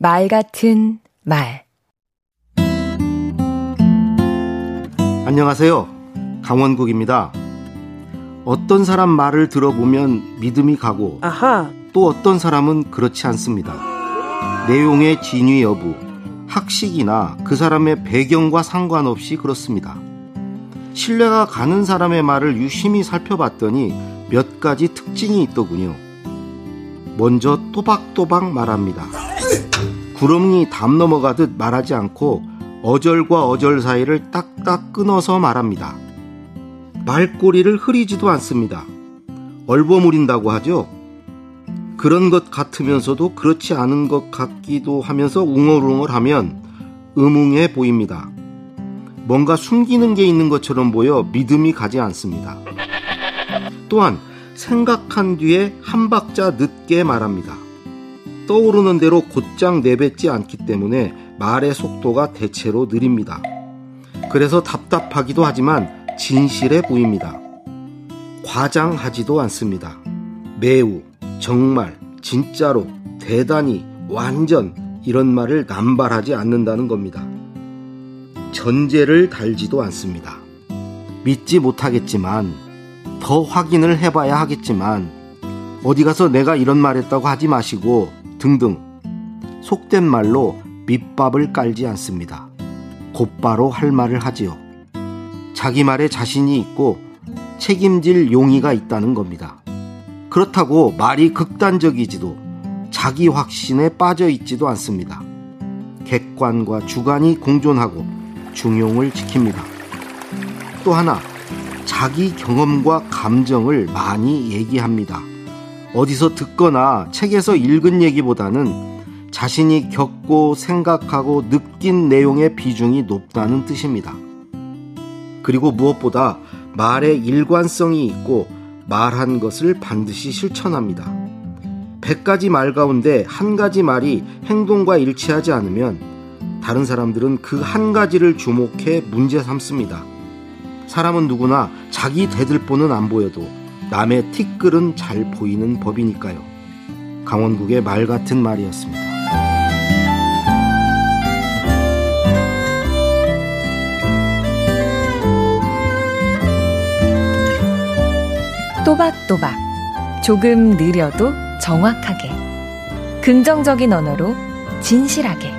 말 같은 말 안녕하세요. 강원국입니다. 어떤 사람 말을 들어보면 믿음이 가고 아하. 또 어떤 사람은 그렇지 않습니다. 내용의 진위 여부, 학식이나 그 사람의 배경과 상관없이 그렇습니다. 신뢰가 가는 사람의 말을 유심히 살펴봤더니 몇 가지 특징이 있더군요. 먼저 또박또박 말합니다. 구렁이 담 넘어가듯 말하지 않고 어절과 어절 사이를 딱딱 끊어서 말합니다. 말꼬리를 흐리지도 않습니다. 얼버무린다고 하죠. 그런 것 같으면서도 그렇지 않은 것 같기도 하면서 웅얼웅얼하면 음웅해 보입니다. 뭔가 숨기는 게 있는 것처럼 보여 믿음이 가지 않습니다. 또한 생각한 뒤에 한 박자 늦게 말합니다. 떠오르는 대로 곧장 내뱉지 않기 때문에 말의 속도가 대체로 느립니다. 그래서 답답하기도 하지만 진실해 보입니다. 과장하지도 않습니다. 매우, 정말, 진짜로, 대단히, 완전 이런 말을 남발하지 않는다는 겁니다. 전제를 달지도 않습니다. 믿지 못하겠지만, 더 확인을 해봐야 하겠지만, 어디 가서 내가 이런 말 했다고 하지 마시고, 등등. 속된 말로 밑밥을 깔지 않습니다. 곧바로 할 말을 하지요. 자기 말에 자신이 있고 책임질 용의가 있다는 겁니다. 그렇다고 말이 극단적이지도 자기 확신에 빠져 있지도 않습니다. 객관과 주관이 공존하고 중용을 지킵니다. 또 하나, 자기 경험과 감정을 많이 얘기합니다. 어디서 듣거나 책에서 읽은 얘기보다는 자신이 겪고 생각하고 느낀 내용의 비중이 높다는 뜻입니다. 그리고 무엇보다 말의 일관성이 있고 말한 것을 반드시 실천합니다. 100가지 말 가운데 한 가지 말이 행동과 일치하지 않으면 다른 사람들은 그 한 가지를 주목해 문제 삼습니다. 사람은 누구나 자기 대들보는 안 보여도 남의 티끌은 잘 보이는 법이니까요. 강원국의 말 같은 말이었습니다. 또박또박 조금 느려도 정확하게 긍정적인 언어로 진실하게